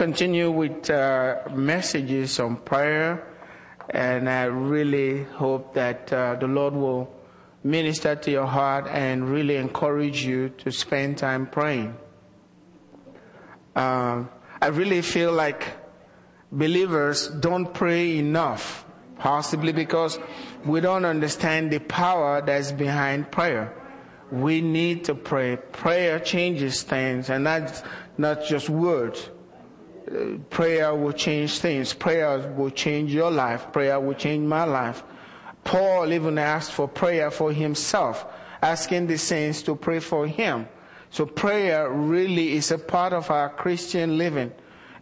continue with uh, messages on prayer, and I really hope that uh, the Lord will minister to your heart and really encourage you to spend time praying. Uh, I really feel like believers don't pray enough, possibly because we don't understand the power that's behind prayer. We need to pray. Prayer changes things, and that's not just words. Prayer will change things. Prayer will change your life. Prayer will change my life. Paul even asked for prayer for himself, asking the saints to pray for him. So prayer really is a part of our Christian living.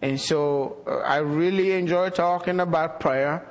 And so uh, I really enjoy talking about prayer.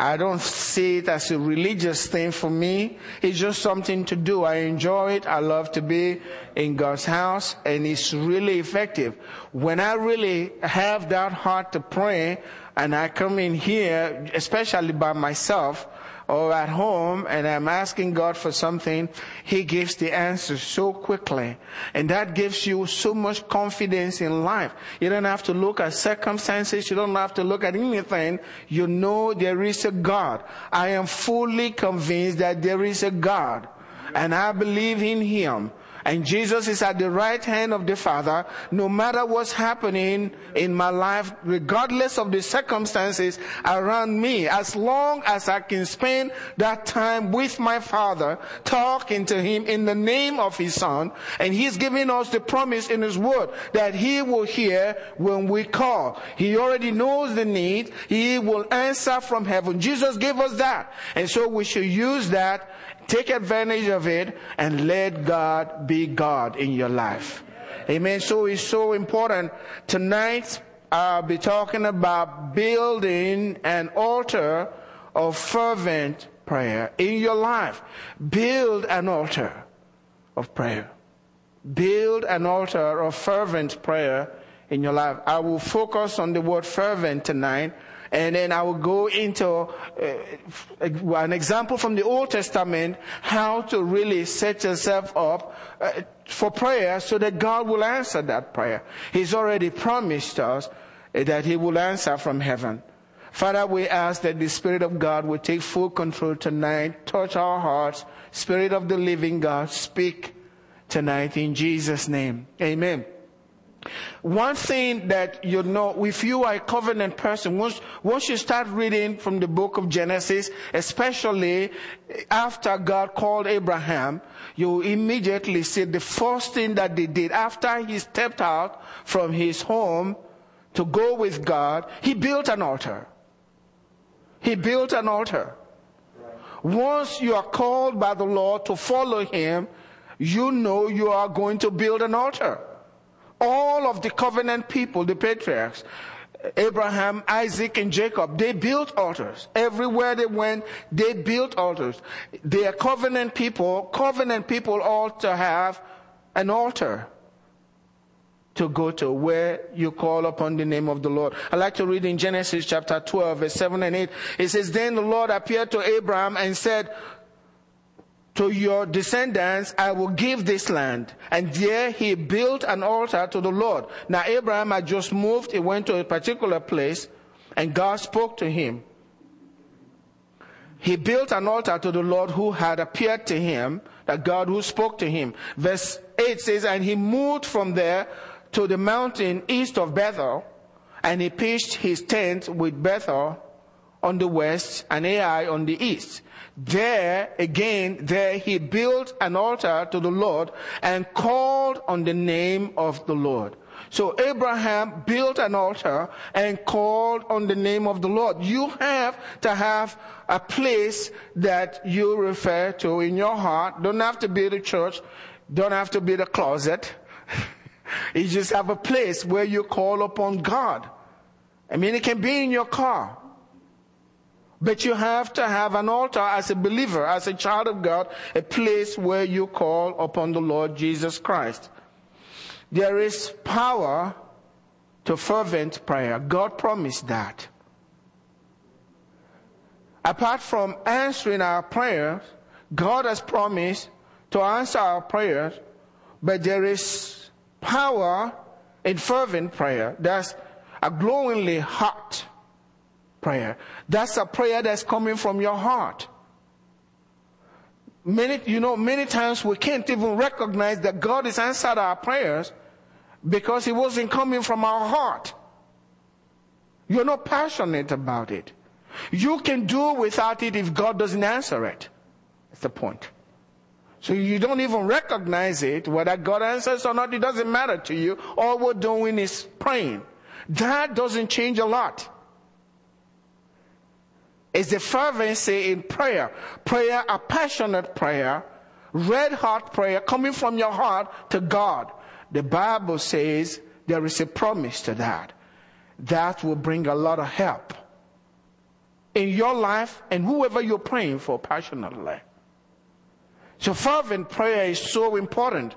I don't see it as a religious thing for me. It's just something to do. I enjoy it. I love to be in God's house and it's really effective. When I really have that heart to pray and I come in here, especially by myself, or at home and I'm asking God for something, He gives the answer so quickly. And that gives you so much confidence in life. You don't have to look at circumstances. You don't have to look at anything. You know there is a God. I am fully convinced that there is a God and I believe in Him. And Jesus is at the right hand of the Father, no matter what's happening in my life, regardless of the circumstances around me, as long as I can spend that time with my Father, talking to Him in the name of His Son, and He's giving us the promise in His Word that He will hear when we call. He already knows the need. He will answer from heaven. Jesus gave us that. And so we should use that Take advantage of it and let God be God in your life. Amen. So it's so important. Tonight, I'll be talking about building an altar of fervent prayer in your life. Build an altar of prayer. Build an altar of fervent prayer in your life. I will focus on the word fervent tonight and then I will go into uh, an example from the Old Testament, how to really set yourself up uh, for prayer so that God will answer that prayer. He's already promised us that He will answer from heaven. Father, we ask that the Spirit of God will take full control tonight, touch our hearts. Spirit of the living God, speak tonight in Jesus' name. Amen. One thing that you know, if you are a covenant person, once, once you start reading from the book of Genesis, especially after God called Abraham, you immediately see the first thing that they did after he stepped out from his home to go with God, he built an altar. He built an altar. Once you are called by the Lord to follow him, you know you are going to build an altar all of the covenant people, the patriarchs, Abraham, Isaac, and Jacob, they built altars. Everywhere they went, they built altars. They are covenant people. Covenant people ought to have an altar to go to where you call upon the name of the Lord. I like to read in Genesis chapter 12, verse 7 and 8. It says, Then the Lord appeared to Abraham and said, to your descendants I will give this land. And there he built an altar to the Lord. Now Abraham had just moved, he went to a particular place, and God spoke to him. He built an altar to the Lord who had appeared to him, the God who spoke to him. Verse 8 says, And he moved from there to the mountain east of Bethel, and he pitched his tent with Bethel on the west and Ai on the east. There, again, there he built an altar to the Lord and called on the name of the Lord. So Abraham built an altar and called on the name of the Lord. You have to have a place that you refer to in your heart. Don't have to be the church. Don't have to be the closet. you just have a place where you call upon God. I mean, it can be in your car. But you have to have an altar as a believer, as a child of God, a place where you call upon the Lord Jesus Christ. There is power to fervent prayer. God promised that. Apart from answering our prayers, God has promised to answer our prayers, but there is power in fervent prayer. That's a glowingly hot prayer. That's a prayer that's coming from your heart. Many, you know, many times we can't even recognize that God has answered our prayers because it wasn't coming from our heart. You're not passionate about it. You can do without it if God doesn't answer it. That's the point. So you don't even recognize it, whether God answers or not, it doesn't matter to you. All we're doing is praying. That doesn't change a lot. It's the fervency in prayer. Prayer, a passionate prayer, red hot prayer coming from your heart to God. The Bible says there is a promise to that. That will bring a lot of help in your life and whoever you're praying for passionately. So fervent prayer is so important.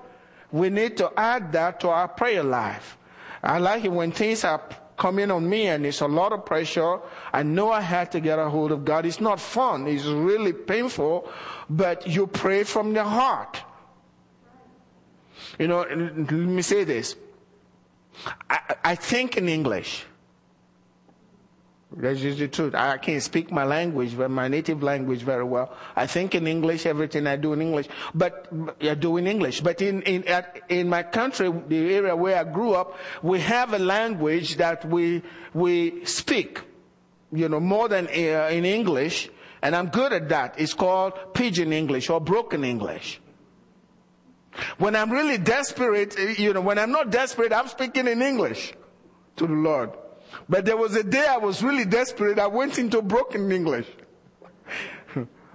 We need to add that to our prayer life. I like it when things are coming on me and it's a lot of pressure. I know I had to get a hold of God. It's not fun. It's really painful, but you pray from the heart. You know, let me say this. I, I think in English. That's just the truth. I can't speak my language, my native language very well. I think in English, everything I do in English, but I do in English. But in, in, in my country, the area where I grew up, we have a language that we, we speak, you know, more than uh, in English. And I'm good at that. It's called pidgin English or broken English. When I'm really desperate, you know, when I'm not desperate, I'm speaking in English to the Lord. But there was a day I was really desperate. I went into broken English.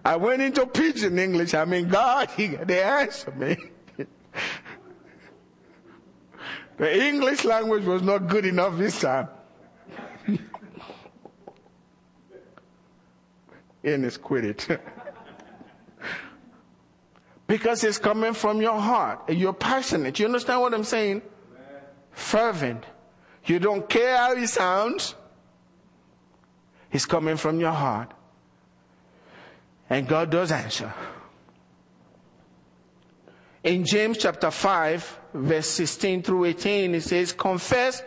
I went into pidgin English. I mean, God, he, they answered me. the English language was not good enough this time. Ines quit it. because it's coming from your heart. You're passionate. You understand what I'm saying? Fervent. You don't care how he sounds. He's coming from your heart. And God does answer. In James chapter 5, verse 16 through 18, it says, Confess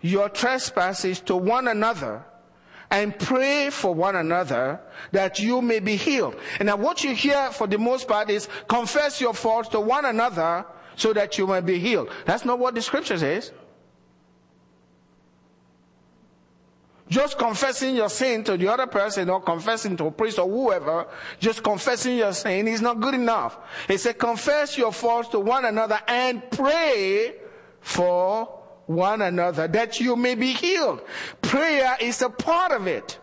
your trespasses to one another and pray for one another that you may be healed. And now what you hear for the most part is confess your faults to one another so that you may be healed. That's not what the scripture says. Just confessing your sin to the other person or confessing to a priest or whoever, just confessing your sin is not good enough. It said confess your faults to one another and pray for one another that you may be healed. Prayer is a part of it.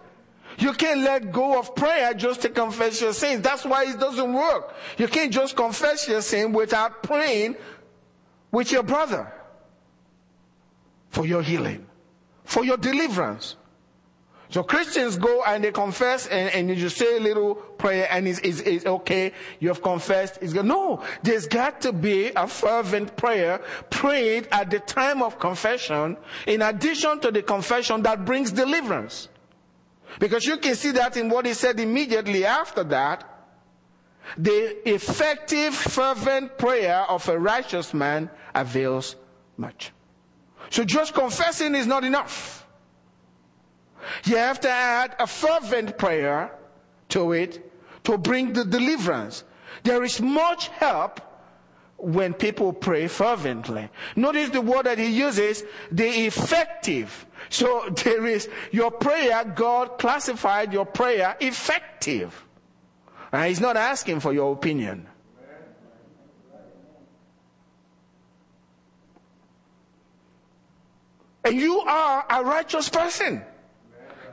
You can't let go of prayer just to confess your sins. That's why it doesn't work. You can't just confess your sin without praying with your brother for your healing, for your deliverance. So Christians go and they confess and, and you just say a little prayer and it's, it's, it's okay. You have confessed. It's good. No, there's got to be a fervent prayer prayed at the time of confession in addition to the confession that brings deliverance. Because you can see that in what he said immediately after that. The effective fervent prayer of a righteous man avails much. So just confessing is not enough. You have to add a fervent prayer to it to bring the deliverance. There is much help when people pray fervently. Notice the word that he uses, the effective. So there is your prayer, God classified your prayer effective. And he's not asking for your opinion. And you are a righteous person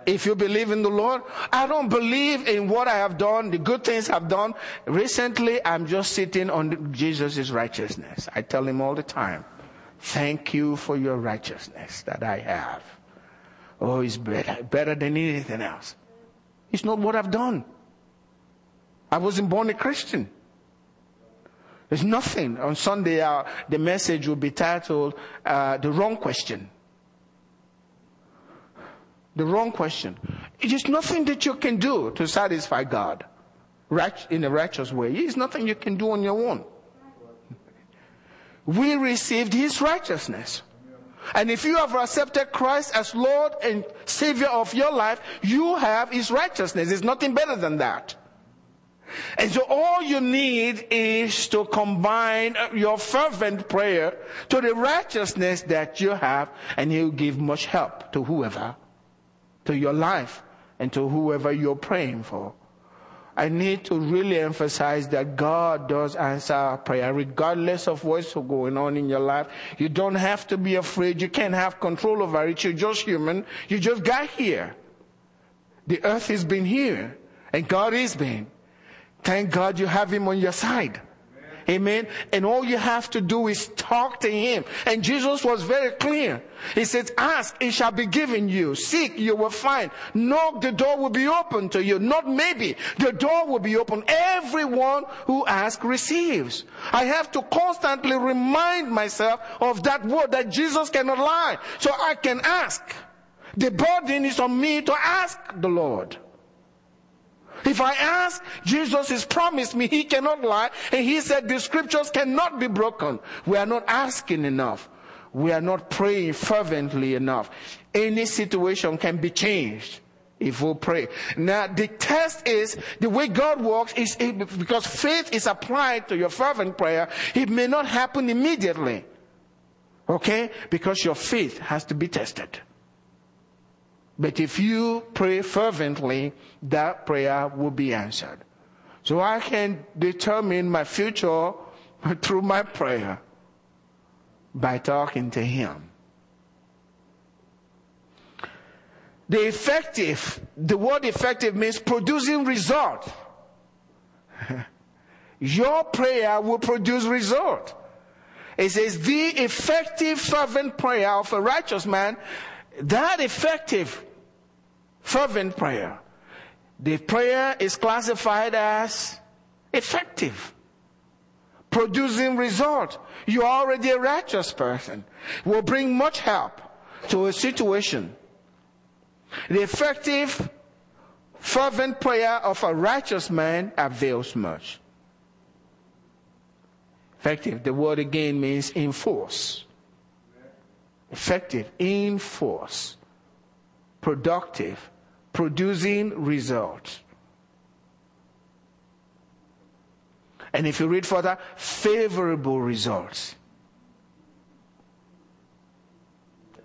if you believe in the Lord. I don't believe in what I have done, the good things I've done. Recently, I'm just sitting on Jesus' righteousness. I tell him all the time, thank you for your righteousness that I have. Oh, it's better, better than anything else. It's not what I've done. I wasn't born a Christian. There's nothing. On Sunday, uh, the message will be titled, uh, The Wrong Question the wrong question. It is nothing that you can do to satisfy God in a righteous way. It is nothing you can do on your own. We received His righteousness. And if you have accepted Christ as Lord and Savior of your life, you have His righteousness. There's nothing better than that. And so all you need is to combine your fervent prayer to the righteousness that you have, and He'll give much help to whoever, to your life, and to whoever you're praying for. I need to really emphasize that God does answer prayer regardless of what's going on in your life. You don't have to be afraid. You can't have control over it. You're just human. You just got here. The earth has been here and God is been. Thank God you have him on your side. Amen. And all you have to do is talk to him. And Jesus was very clear. He said, ask, it shall be given you. Seek, you will find. Knock, the door will be open to you. Not maybe. The door will be open. Everyone who asks receives. I have to constantly remind myself of that word that Jesus cannot lie. So I can ask. The burden is on me to ask the Lord. If I ask, Jesus has promised me he cannot lie, and he said the scriptures cannot be broken. We are not asking enough. We are not praying fervently enough. Any situation can be changed if we pray. Now, the test is the way God works is because faith is applied to your fervent prayer. It may not happen immediately. Okay? Because your faith has to be tested. But if you pray fervently, that prayer will be answered. So I can determine my future through my prayer by talking to Him. The effective, the word effective means producing result. Your prayer will produce result. It says the effective fervent prayer of a righteous man that effective, fervent prayer, the prayer is classified as effective, producing result. You're already a righteous person. Will bring much help to a situation. The effective, fervent prayer of a righteous man avails much. Effective, the word again means enforce effective, in force, productive, producing results. And if you read further, favorable results.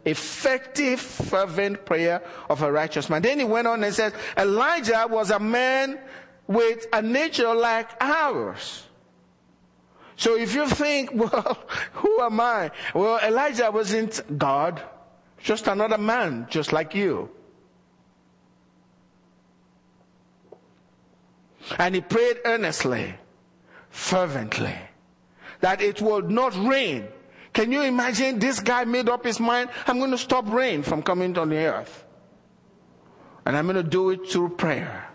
Effective, fervent prayer of a righteous man. Then he went on and said, Elijah was a man with a nature like ours. So if you think, well, who am I? Well, Elijah wasn't God, just another man, just like you. And he prayed earnestly, fervently, that it would not rain. Can you imagine this guy made up his mind, I'm going to stop rain from coming on the earth. And I'm going to do it through prayer.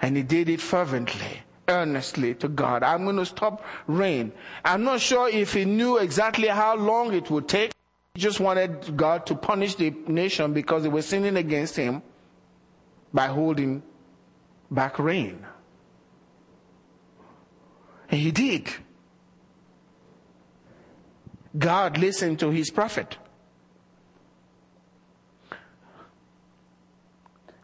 And he did it fervently earnestly to God. I'm going to stop rain. I'm not sure if he knew exactly how long it would take. He just wanted God to punish the nation because they were sinning against him by holding back rain. And he did. God listened to his prophet.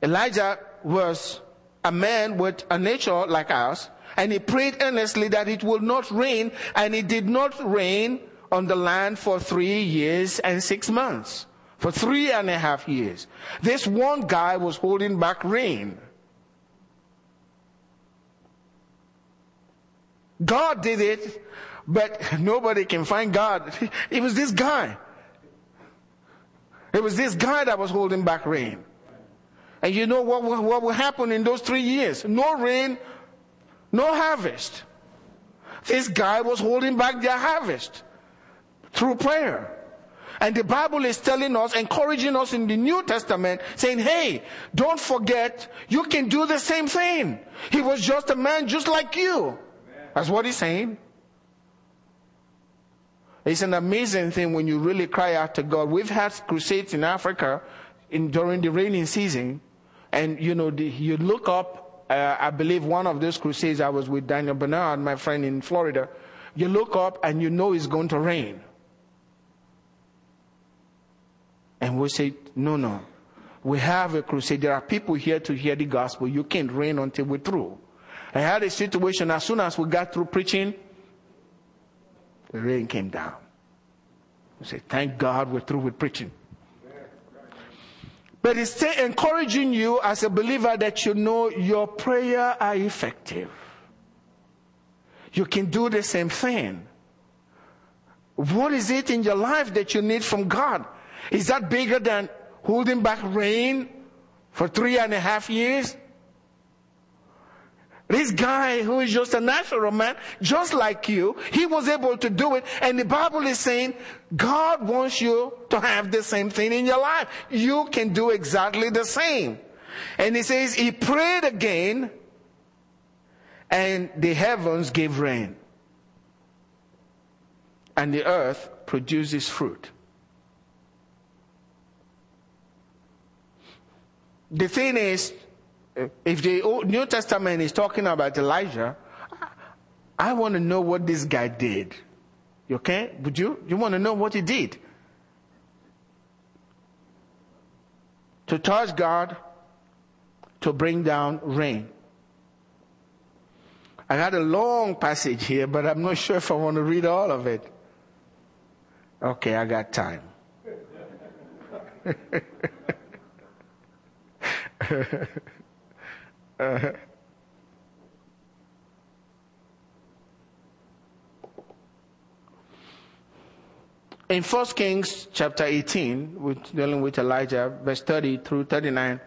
Elijah was a man with a nature like ours, and he prayed earnestly that it would not rain, and it did not rain on the land for three years and six months. For three and a half years. This one guy was holding back rain. God did it, but nobody can find God. It was this guy. It was this guy that was holding back rain. And you know what, what will happen in those three years? No rain, no harvest. This guy was holding back their harvest through prayer. And the Bible is telling us, encouraging us in the New Testament, saying, hey, don't forget, you can do the same thing. He was just a man just like you. That's what he's saying. It's an amazing thing when you really cry out to God. We've had crusades in Africa in, during the raining season and you know, the, you look up, uh, I believe one of those crusades I was with Daniel Bernard, my friend in Florida. You look up and you know it's going to rain. And we say, no, no. We have a crusade. There are people here to hear the gospel. You can't rain until we're through. I had a situation as soon as we got through preaching, the rain came down. We say, thank God we're through with preaching. But it's encouraging you as a believer that you know your prayer are effective. You can do the same thing. What is it in your life that you need from God? Is that bigger than holding back rain for three and a half years? This guy who is just a natural man, just like you, he was able to do it. And the Bible is saying God wants you to have the same thing in your life. You can do exactly the same. And he says he prayed again and the heavens gave rain. And the earth produces fruit. The thing is, if the New Testament is talking about Elijah, I want to know what this guy did. Okay? Would you? You want to know what he did? To touch God, to bring down rain. I got a long passage here, but I'm not sure if I want to read all of it. Okay, I got time. Uh, in 1 Kings chapter 18, with, dealing with Elijah, verse 30 through 39,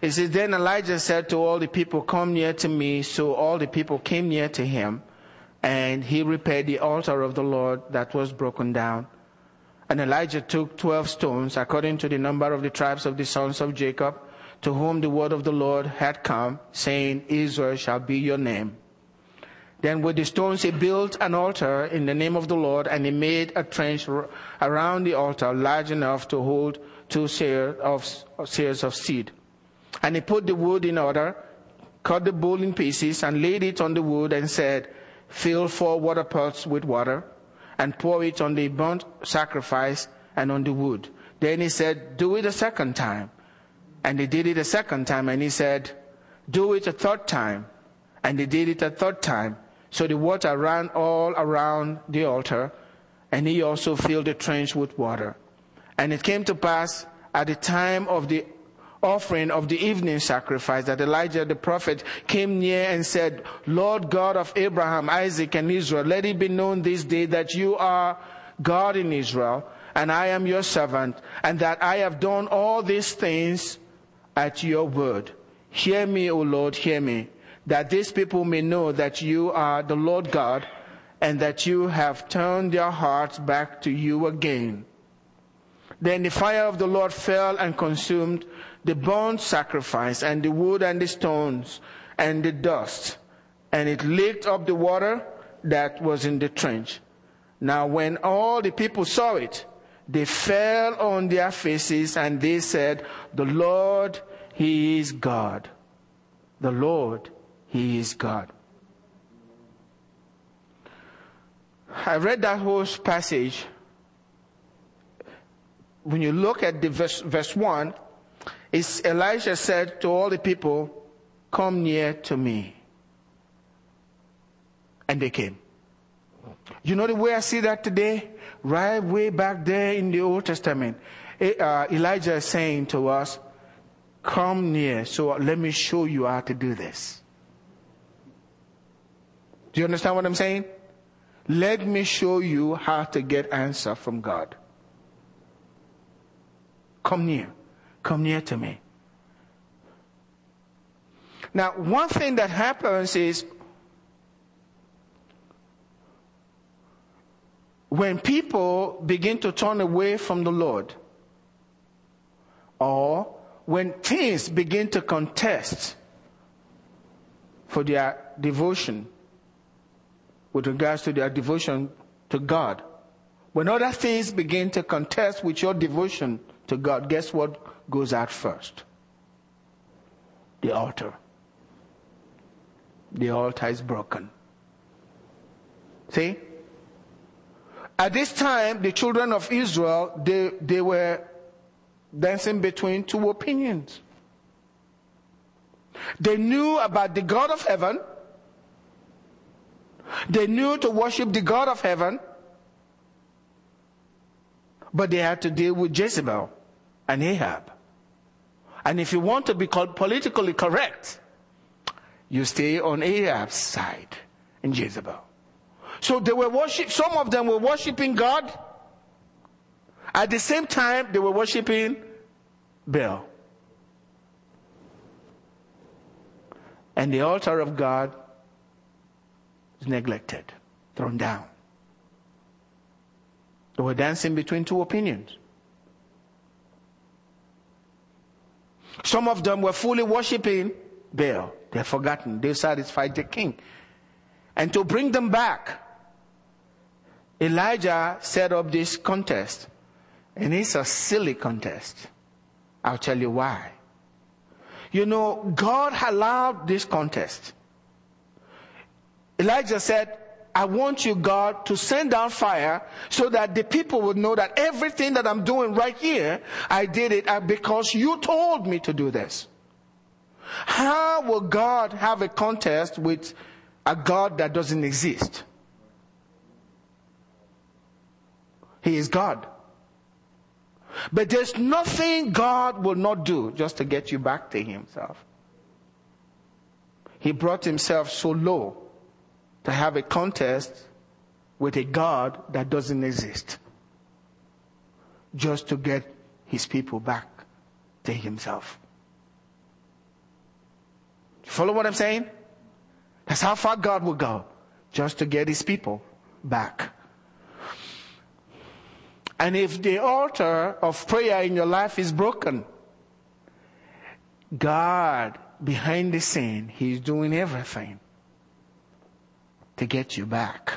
it says, Then Elijah said to all the people, Come near to me. So all the people came near to him, and he repaired the altar of the Lord that was broken down. And Elijah took 12 stones, according to the number of the tribes of the sons of Jacob, to whom the word of the Lord had come, saying, Israel shall be your name. Then with the stones he built an altar in the name of the Lord, and he made a trench around the altar large enough to hold two seahs of, of seed. And he put the wood in order, cut the bull in pieces, and laid it on the wood, and said, Fill four water pots with water, and pour it on the burnt sacrifice and on the wood. Then he said, Do it a second time. And they did it a second time, and he said, Do it a third time. And they did it a third time. So the water ran all around the altar, and he also filled the trench with water. And it came to pass at the time of the offering of the evening sacrifice that Elijah the prophet came near and said, Lord God of Abraham, Isaac, and Israel, let it be known this day that you are God in Israel, and I am your servant, and that I have done all these things at your word. Hear me, O Lord, hear me, that these people may know that you are the Lord God and that you have turned their hearts back to you again. Then the fire of the Lord fell and consumed the burnt sacrifice and the wood and the stones and the dust, and it licked up the water that was in the trench. Now when all the people saw it, they fell on their faces and they said, The Lord, He is God. The Lord, He is God. I read that whole passage. When you look at the verse, verse 1, it's Elijah said to all the people, Come near to me. And they came. You know the way I see that today? right way back there in the Old Testament, eh, uh, Elijah is saying to us, Come near, so let me show you how to do this. Do you understand what I'm saying? Let me show you how to get answer from God. Come near. Come near to me. Now, one thing that happens is when people begin to turn away from the Lord, or when things begin to contest for their devotion with regards to their devotion to God, when other things begin to contest with your devotion to God, guess what goes out first? The altar. The altar is broken. See? At this time, the children of Israel, they, they were dancing between two opinions. They knew about the God of heaven. They knew to worship the God of heaven. But they had to deal with Jezebel and Ahab. And if you want to be called politically correct, you stay on Ahab's side and Jezebel. So they were worship, some of them were worshiping God. At the same time, they were worshiping Baal. And the altar of God was neglected, thrown down. They were dancing between two opinions. Some of them were fully worshiping Baal. They're forgotten. They satisfied the king. And to bring them back, Elijah set up this contest. And it's a silly contest. I'll tell you why. You know, God allowed this contest. Elijah said, I want you, God, to send down fire so that the people would know that everything that I'm doing right here, I did it uh, because you told me to do this. How will God have a contest with a God that doesn't exist? He is God. But there's nothing God will not do just to get you back to Himself. He brought Himself so low to have a contest with a God that doesn't exist. Just to get His people back to Himself. You Follow what I'm saying? That's how far God will go. Just to get His people back and if the altar of prayer in your life is broken, God, behind the scene, He's doing everything to get you back.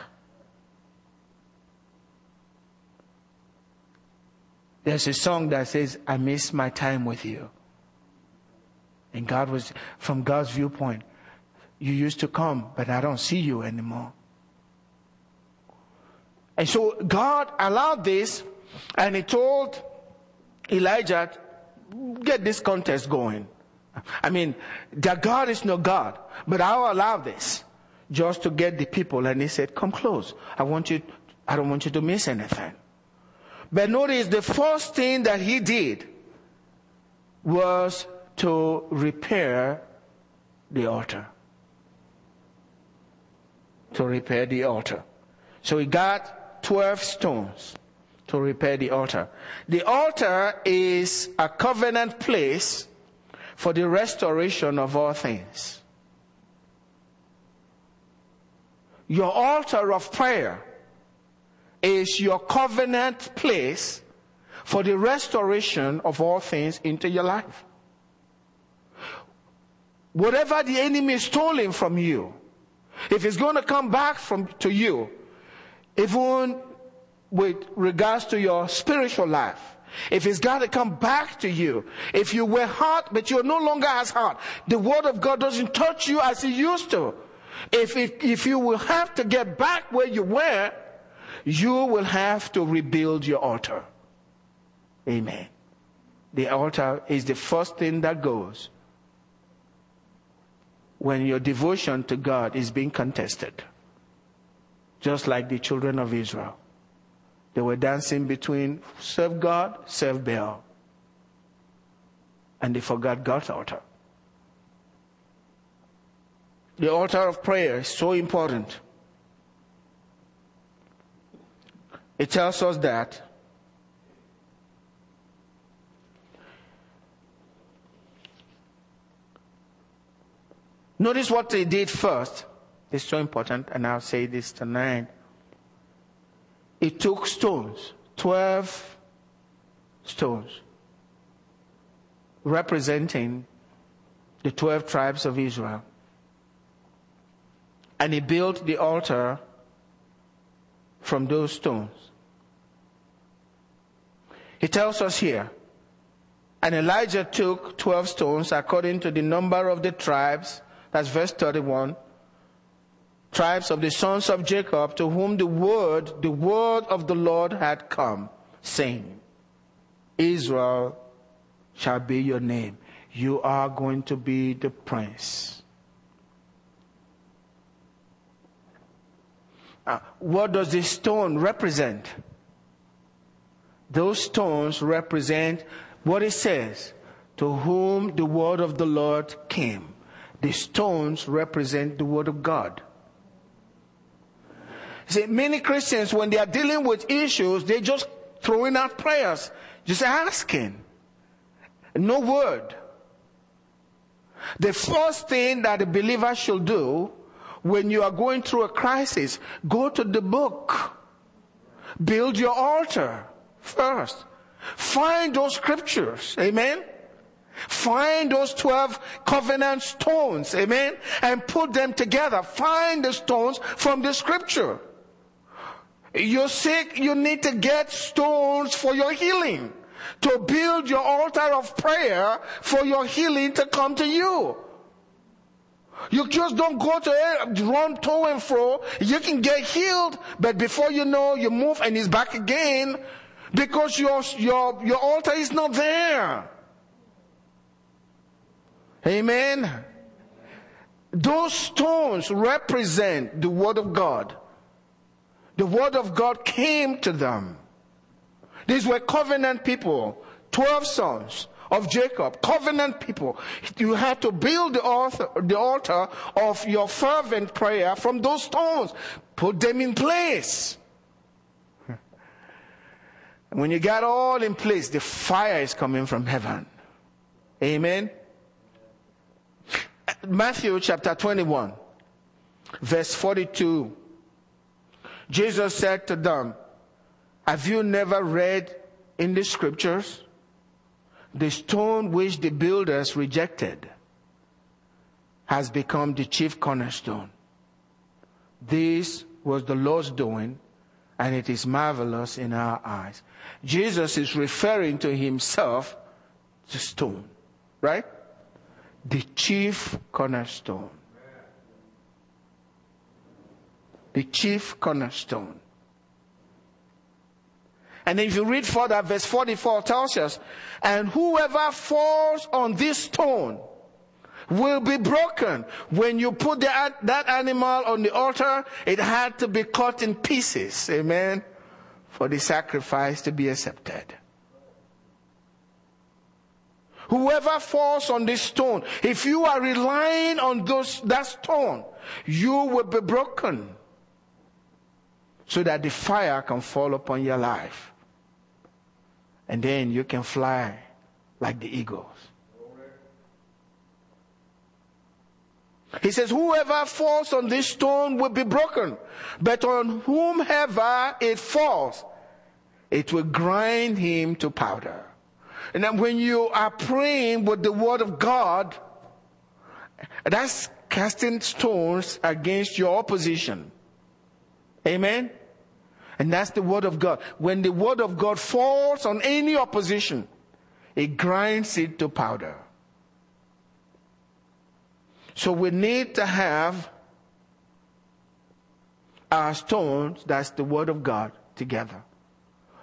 There's a song that says, I miss my time with you. And God was, from God's viewpoint, you used to come, but I don't see you anymore. And so God allowed this and he told Elijah, get this contest going. I mean, that God is no God, but I'll allow this just to get the people. And he said, come close. I want you, I don't want you to miss anything. But notice the first thing that he did was to repair the altar. To repair the altar. So he got 12 stones to repair the altar. The altar is a covenant place for the restoration of all things. Your altar of prayer is your covenant place for the restoration of all things into your life. Whatever the enemy is stolen from you, if it's going to come back from to you, even with regards to your spiritual life. If it's got to come back to you, if you were hot but you're no longer as hot, the word of God doesn't touch you as it used to. If, if, if you will have to get back where you were, you will have to rebuild your altar. Amen. The altar is the first thing that goes when your devotion to God is being contested. Just like the children of Israel. They were dancing between serve God, serve Baal. And they forgot God's altar. The altar of prayer is so important. It tells us that Notice what they did first. It's so important, and I'll say this tonight he took stones, 12 stones, representing the 12 tribes of Israel. And he built the altar from those stones. He tells us here, and Elijah took 12 stones according to the number of the tribes, that's verse 31, tribes of the sons of Jacob to whom the word, the word of the Lord had come, saying, Israel shall be your name. You are going to be the prince. Uh, what does this stone represent? Those stones represent what it says, to whom the word of the Lord came. The stones represent the word of God. See, many Christians, when they are dealing with issues, they just throwing out prayers, just asking. No word. The first thing that a believer should do when you are going through a crisis, go to the book. Build your altar first. Find those scriptures. Amen. Find those 12 covenant stones. Amen. And put them together. Find the stones from the scripture. You're sick, you need to get stones for your healing. To build your altar of prayer for your healing to come to you. You just don't go to run to and fro. You can get healed, but before you know, you move and it's back again because your, your, your altar is not there. Amen. Those stones represent the Word of God. The Word of God came to them. These were covenant people, 12 sons of Jacob, covenant people. You had to build the altar, the altar of your fervent prayer from those stones. Put them in place. And when you got all in place, the fire is coming from heaven. Amen. Matthew chapter 21, verse 42. Jesus said to them, Have you never read in the scriptures the stone which the builders rejected has become the chief cornerstone. This was the Lord's doing, and it is marvelous in our eyes. Jesus is referring to himself, the stone, right? The chief cornerstone. The chief cornerstone. And if you read further, verse 44 tells us, and whoever falls on this stone will be broken. When you put the, that animal on the altar, it had to be cut in pieces. Amen. For the sacrifice to be accepted. Whoever falls on this stone, if you are relying on those, that stone, you will be broken so that the fire can fall upon your life and then you can fly like the eagles. He says, whoever falls on this stone will be broken, but on whomever it falls, it will grind him to powder. And then when you are praying with the word of God, that's casting stones against your opposition. Amen. And that's the word of God. When the word of God falls on any opposition, it grinds it to powder. So we need to have our stones, that's the word of God, together.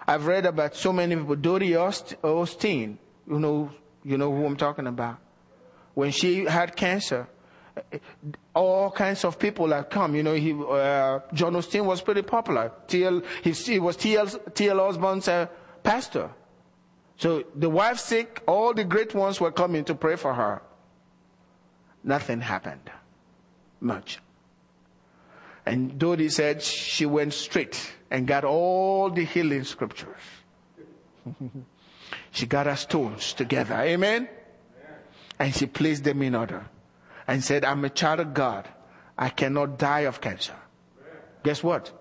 I've read about so many people. Dodie Osteen, you know, you know who I'm talking about. When she had cancer, all kinds of people have come. You know, he, uh, John Osteen was pretty popular. TL, he, he was TL, TL Osborn's uh, pastor. So the wife sick, all the great ones were coming to pray for her. Nothing happened. Much. And Dodie said she went straight and got all the healing scriptures. she got her stones together. Amen? And she placed them in order and said, I'm a child of God. I cannot die of cancer. Guess what?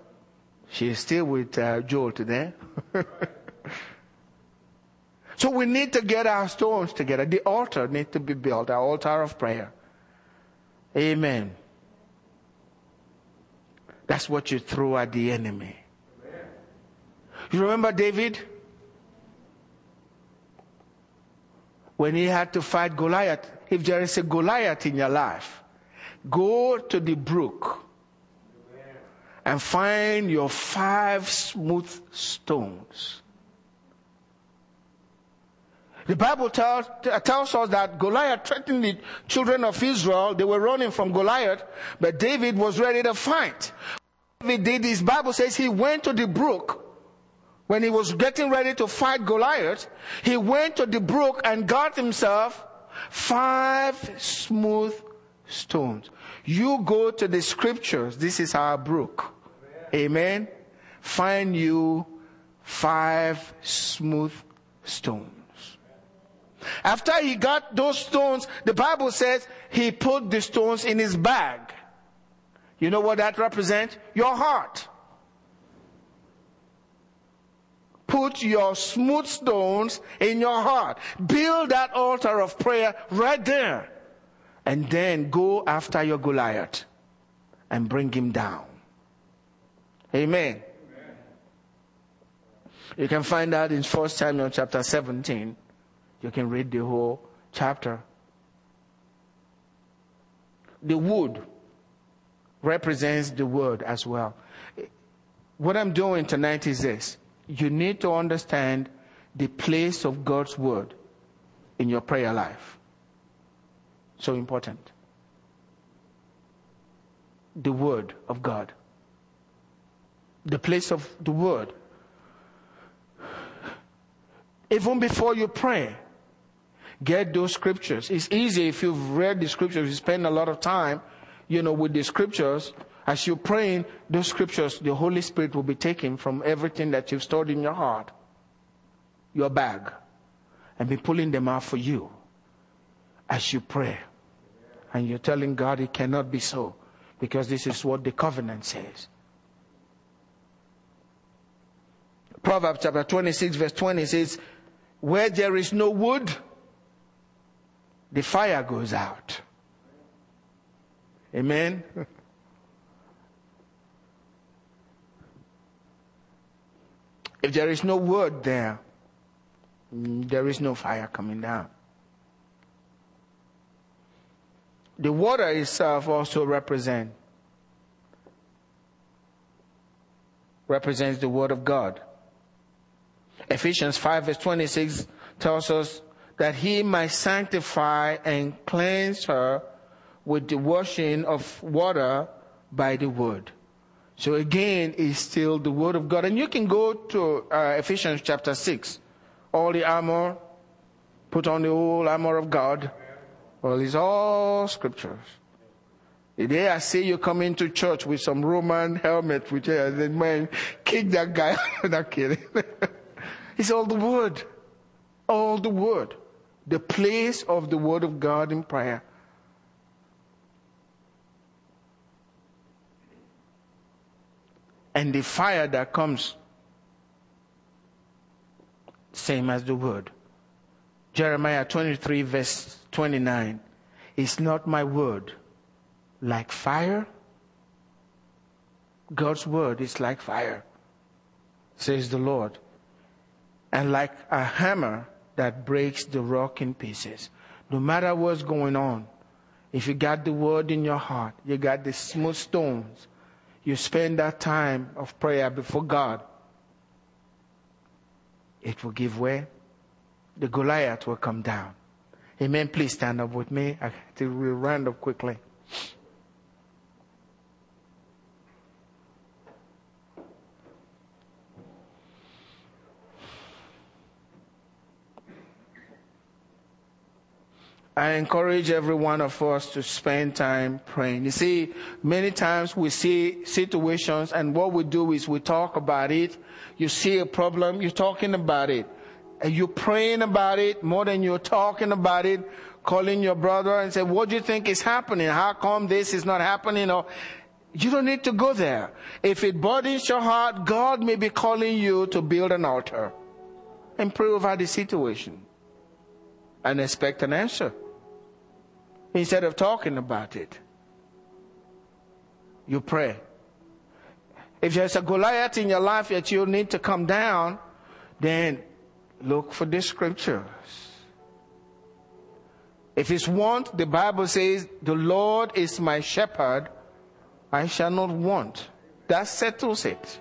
She is still with uh, Joel today. so we need to get our stones together. The altar needs to be built, our altar of prayer. Amen. That's what you throw at the enemy. You remember David? When he had to fight Goliath, if there is a Goliath in your life, go to the brook and find your five smooth stones. The Bible tells, tells us that Goliath threatened the children of Israel. They were running from Goliath, but David was ready to fight. David did this. Bible says he went to the brook when he was getting ready to fight Goliath. He went to the brook and got himself five smooth stones. You go to the scriptures. This is our brook. Amen. Find you five smooth stones. After he got those stones, the Bible says he put the stones in his bag. You know what that represents? Your heart. Put your smooth stones in your heart. Build that altar of prayer right there. And then go after your Goliath and bring him down. Amen. Amen. You can find that in 1 Samuel chapter 17. You can read the whole chapter. The wood represents the word as well. What I'm doing tonight is this. You need to understand the place of God's word in your prayer life. So important. The word of God. The place of the word. Even before you pray, Get those scriptures. It's easy if you've read the scriptures, you spend a lot of time, you know, with the scriptures. As you're praying, those scriptures, the Holy Spirit will be taken from everything that you've stored in your heart, your bag, and be pulling them out for you as you pray. And you're telling God it cannot be so because this is what the covenant says. Proverbs chapter 26 verse 20 says, where there is no wood, the fire goes out. Amen. If there is no word there, there is no fire coming down. The water itself also represent represents the word of God. Ephesians 5 verse 26 tells us that he might sanctify and cleanse her with the washing of water by the word. So again, it's still the word of God. And you can go to uh, Ephesians chapter 6. All the armor, put on the whole armor of God. Well, it's all scriptures. The day I see you come into church with some Roman helmet, which then man, kick that guy. Not kidding. it's all the word. All the word the place of the Word of God in prayer. And the fire that comes, same as the Word. Jeremiah 23, verse 29. Is not my word like fire? God's word is like fire, says the Lord, and like a hammer that breaks the rock in pieces. No matter what's going on, if you got the word in your heart, you got the smooth stones, you spend that time of prayer before God, it will give way. The Goliath will come down. Amen. Please stand up with me. I, will round up quickly. I encourage every one of us to spend time praying. You see, many times we see situations and what we do is we talk about it. You see a problem, you're talking about it. And you're praying about it more than you're talking about it, calling your brother and say, what do you think is happening? How come this is not happening? Or you don't need to go there. If it burdens your heart, God may be calling you to build an altar and pray over the situation and expect an answer instead of talking about it. You pray. If there's a Goliath in your life that you need to come down, then look for the scriptures. If it's want, the Bible says, the Lord is my shepherd, I shall not want. That settles it.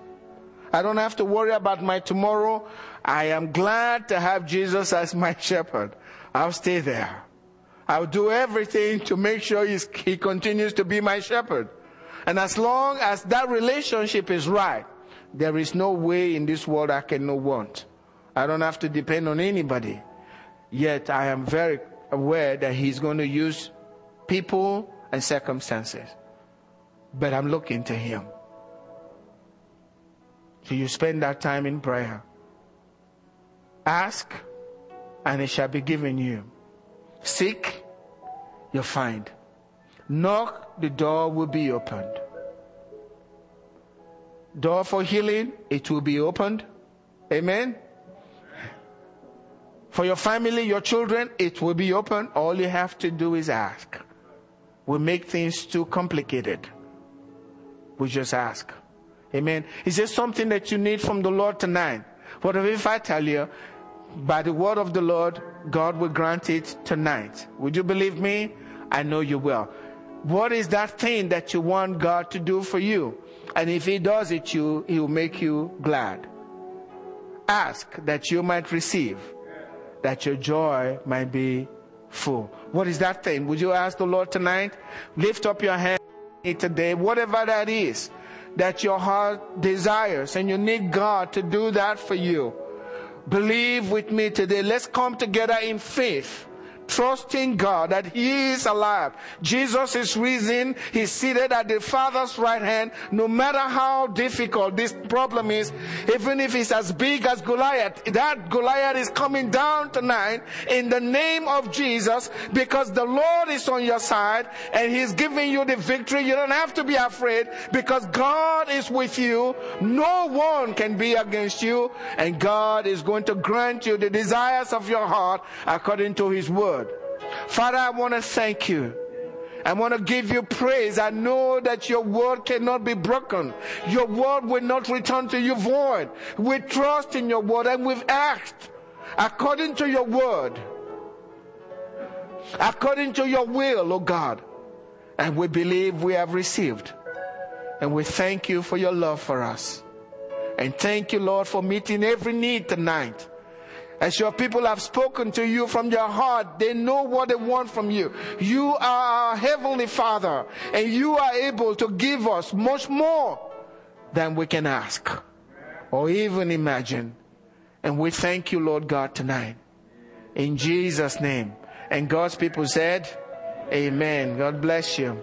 I don't have to worry about my tomorrow. I am glad to have Jesus as my shepherd. I'll stay there. I'll do everything to make sure he continues to be my shepherd. And as long as that relationship is right, there is no way in this world I can know want. I don't have to depend on anybody. Yet I am very aware that he's going to use people and circumstances. But I'm looking to him. So you spend that time in prayer. Ask, and it shall be given you. Seek, you'll find. Knock, the door will be opened. Door for healing, it will be opened. Amen. For your family, your children, it will be open. All you have to do is ask. We make things too complicated. We just ask. Amen. Is there something that you need from the Lord tonight? What if I tell you, by the word of the Lord, God will grant it tonight? Would you believe me? I know you will. What is that thing that you want God to do for you? And if He does it, you, He will make you glad. Ask that you might receive that your joy might be full. What is that thing? Would you ask the Lord tonight? Lift up your hand today, whatever that is that your heart desires, and you need God to do that for you. Believe with me today. Let's come together in faith trusting God that He is alive. Jesus is risen. He's seated at the Father's right hand. No matter how difficult this problem is, even if it's as big as Goliath, that Goliath is coming down tonight in the name of Jesus because the Lord is on your side and He's giving you the victory. You don't have to be afraid because God is with you. No one can be against you and God is going to grant you the desires of your heart according to His word. Father, I want to thank you. I want to give you praise. I know that your word cannot be broken. Your word will not return to you void. We trust in your word and we've asked according to your word, according to your will, O oh God. And we believe we have received. And we thank you for your love for us. And thank you, Lord, for meeting every need tonight. As your people have spoken to you from their heart, they know what they want from you. You are our heavenly Father, and you are able to give us much more than we can ask or even imagine. And we thank you, Lord God, tonight. In Jesus' name. And God's people said, Amen. God bless you.